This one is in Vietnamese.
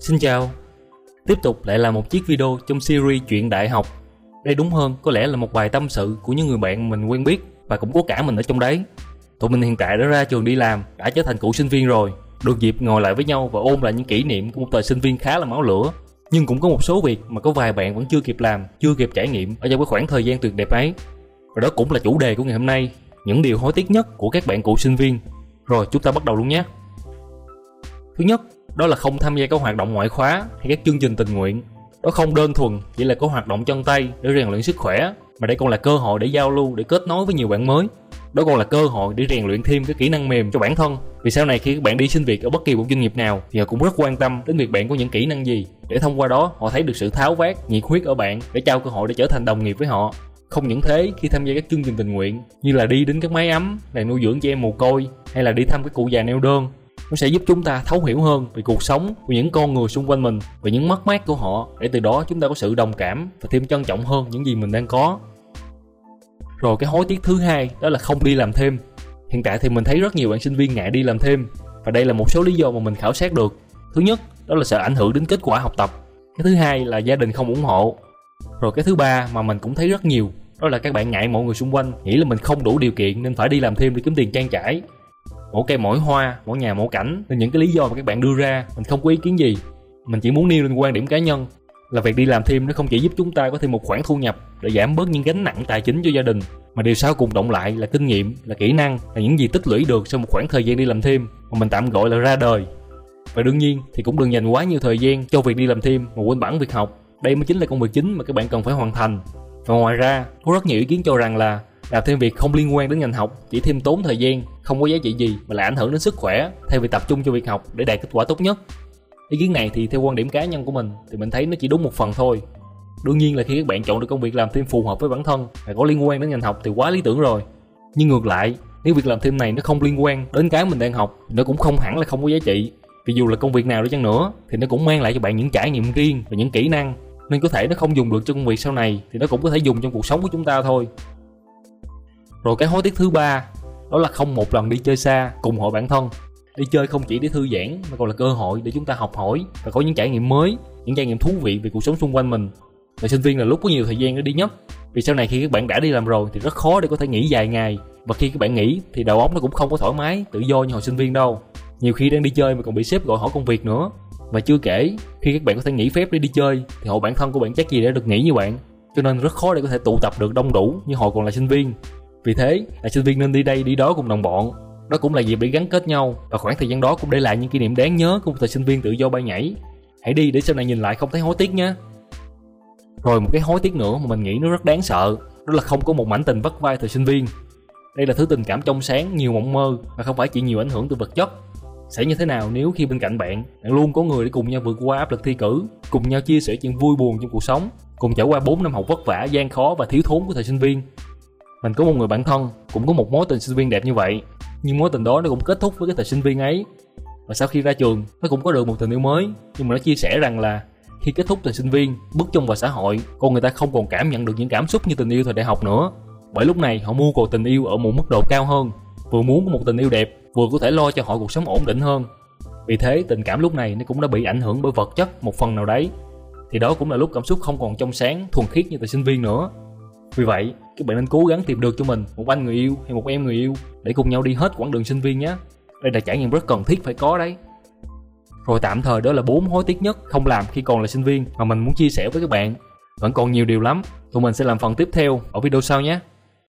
Xin chào. Tiếp tục lại là một chiếc video trong series chuyện đại học. Đây đúng hơn có lẽ là một bài tâm sự của những người bạn mình quen biết Và cũng có cả mình ở trong đấy. Tụi mình hiện tại đã ra trường đi làm, đã trở thành cựu sinh viên rồi. Được dịp ngồi lại với nhau và ôn lại những kỷ niệm của một thời sinh viên khá là máu lửa. Nhưng cũng có một số việc mà có vài bạn vẫn chưa kịp làm, chưa kịp trải nghiệm ở trong cái khoảng thời gian tuyệt đẹp ấy. Và đó cũng là chủ đề của ngày hôm nay Những điều hối tiếc nhất của các bạn cựu sinh viên. Rồi chúng ta bắt đầu luôn nhé. Thứ nhất, đó là không tham gia các hoạt động ngoại khóa hay các chương trình tình nguyện. Đó không đơn thuần chỉ là có hoạt động chân tay để rèn luyện sức khỏe, mà đây còn là cơ hội để giao lưu, để kết nối với nhiều bạn mới. Đó còn là cơ hội để rèn luyện thêm cái kỹ năng mềm cho bản thân. Vì sau này khi các bạn đi xin việc ở bất kỳ một doanh nghiệp nào thì họ cũng rất quan tâm đến việc bạn có những kỹ năng gì để thông qua đó họ thấy được sự tháo vát, nhiệt huyết ở bạn để trao cơ hội để trở thành đồng nghiệp với họ. Không những thế, khi tham gia các chương trình tình nguyện như là đi đến các máy ấm, là nuôi dưỡng trẻ em mồ côi hay là đi thăm các cụ già neo đơn nó sẽ giúp chúng ta thấu hiểu hơn về cuộc sống của những con người xung quanh mình về những mất mát của họ. Để từ đó chúng ta có sự đồng cảm và thêm trân trọng hơn những gì mình đang có. Rồi cái hối tiếc thứ hai, đó là không đi làm thêm. Hiện tại thì mình thấy rất nhiều bạn sinh viên ngại đi làm thêm và đây là một số lý do mà mình khảo sát được. Thứ nhất, đó là sợ ảnh hưởng đến kết quả học tập. Cái thứ hai là gia đình không ủng hộ. Rồi cái thứ ba mà mình cũng thấy rất nhiều, đó là các bạn ngại mọi người xung quanh, nghĩ là mình không đủ điều kiện nên phải đi làm thêm để kiếm tiền trang trải mỗi cây mỗi hoa mỗi nhà mỗi cảnh. Nên những cái lý do mà các bạn đưa ra, mình không có ý kiến gì. Mình chỉ muốn nêu lên quan điểm cá nhân là việc đi làm thêm nó không chỉ giúp chúng ta có thêm một khoản thu nhập để giảm bớt những gánh nặng tài chính cho gia đình, mà điều sau cùng động lại là kinh nghiệm, là kỹ năng, là những gì tích lũy được sau một khoảng thời gian đi làm thêm mà mình tạm gọi là ra đời. Và đương nhiên thì cũng đừng dành quá nhiều thời gian cho việc đi làm thêm mà quên bản việc học. Đây mới chính là công việc chính mà các bạn cần phải hoàn thành. Và ngoài ra, có rất nhiều ý kiến cho rằng là làm thêm việc không liên quan đến ngành học, chỉ thêm tốn thời gian, không có giá trị gì mà lại ảnh hưởng đến sức khỏe, thay vì tập trung cho việc học để đạt kết quả tốt nhất. Ý kiến này thì theo quan điểm cá nhân của mình, thì mình thấy nó chỉ đúng một phần thôi. Đương nhiên là khi các bạn chọn được công việc làm thêm phù hợp với bản thân và có liên quan đến ngành học thì quá lý tưởng rồi. Nhưng ngược lại, nếu việc làm thêm này nó không liên quan đến cái mình đang học thì nó cũng không hẳn là không có giá trị. Vì dù là công việc nào đi chăng nữa, thì nó cũng mang lại cho bạn những trải nghiệm riêng và những kỹ năng. Nên có thể nó không dùng được cho công việc sau này thì nó cũng có thể dùng trong cuộc sống của chúng ta thôi rồi cái hối tiếc thứ ba, đó là không một lần đi chơi xa cùng hội bản thân. Đi chơi không chỉ để thư giãn, mà còn là cơ hội để chúng ta học hỏi và có những trải nghiệm mới, những trải nghiệm thú vị về cuộc sống xung quanh mình. Và sinh viên là lúc có nhiều thời gian để đi nhấp vì sau này khi các bạn đã đi làm rồi thì rất khó để có thể nghỉ dài ngày. Và khi các bạn nghỉ thì đầu óc nó cũng không có thoải mái, tự do như hồi sinh viên đâu. Nhiều khi đang đi chơi mà còn bị sếp gọi hỏi công việc nữa. Và chưa kể, khi các bạn có thể nghỉ phép để đi chơi thì hội bản thân của bạn chắc gì đã được nghỉ như bạn. Cho nên rất khó để có thể tụ tập được đông đủ như hồi còn là sinh viên vì thế, là sinh viên nên đi đây, đi đó cùng đồng bọn. Đó cũng là dịp để gắn kết nhau, và khoảng thời gian đó cũng để lại những kỷ niệm đáng nhớ của một thời sinh viên tự do bay nhảy. Hãy đi để sau này nhìn lại không thấy hối tiếc nhé. Rồi một cái hối tiếc nữa mà mình nghĩ nó rất đáng sợ, đó là không có một mảnh tình vắt vai thời sinh viên. Đây là thứ tình cảm trong sáng, nhiều mộng mơ và không phải chỉ nhiều ảnh hưởng từ vật chất. Sẽ như thế nào nếu khi bên cạnh bạn bạn luôn có người để cùng nhau vượt qua áp lực thi cử, cùng nhau chia sẻ chuyện vui buồn trong cuộc sống, cùng trải qua 4 năm học vất vả, gian khó và thiếu thốn của thời sinh viên? Mình có một người bạn thân, cũng có một mối tình sinh viên đẹp như vậy. Nhưng mối tình đó nó cũng kết thúc với cái thời sinh viên ấy. Và sau khi ra trường, nó cũng có được một tình yêu mới. Nhưng mà nó chia sẻ rằng là khi kết thúc thời sinh viên, bước chân vào xã hội, con người ta không còn cảm nhận được những cảm xúc như tình yêu thời đại học nữa. Bởi lúc này, họ mua cầu tình yêu ở một mức độ cao hơn, vừa muốn có một tình yêu đẹp, vừa có thể lo cho họ cuộc sống ổn định hơn. Vì thế, tình cảm lúc này nó cũng đã bị ảnh hưởng bởi vật chất một phần nào đấy. Thì đó cũng là lúc cảm xúc không còn trong sáng, thuần khiết như thời sinh viên nữa vì vậy, các bạn nên cố gắng tìm được cho mình một anh người yêu hay một em người yêu để cùng nhau đi hết quãng đường sinh viên nhé. Đây là trải nghiệm rất cần thiết phải có đấy. Rồi tạm thời đó là bốn hối tiếc nhất không làm khi còn là sinh viên mà mình muốn chia sẻ với các bạn. Vẫn còn nhiều điều lắm. Tụi mình sẽ làm phần tiếp theo ở video sau nhé.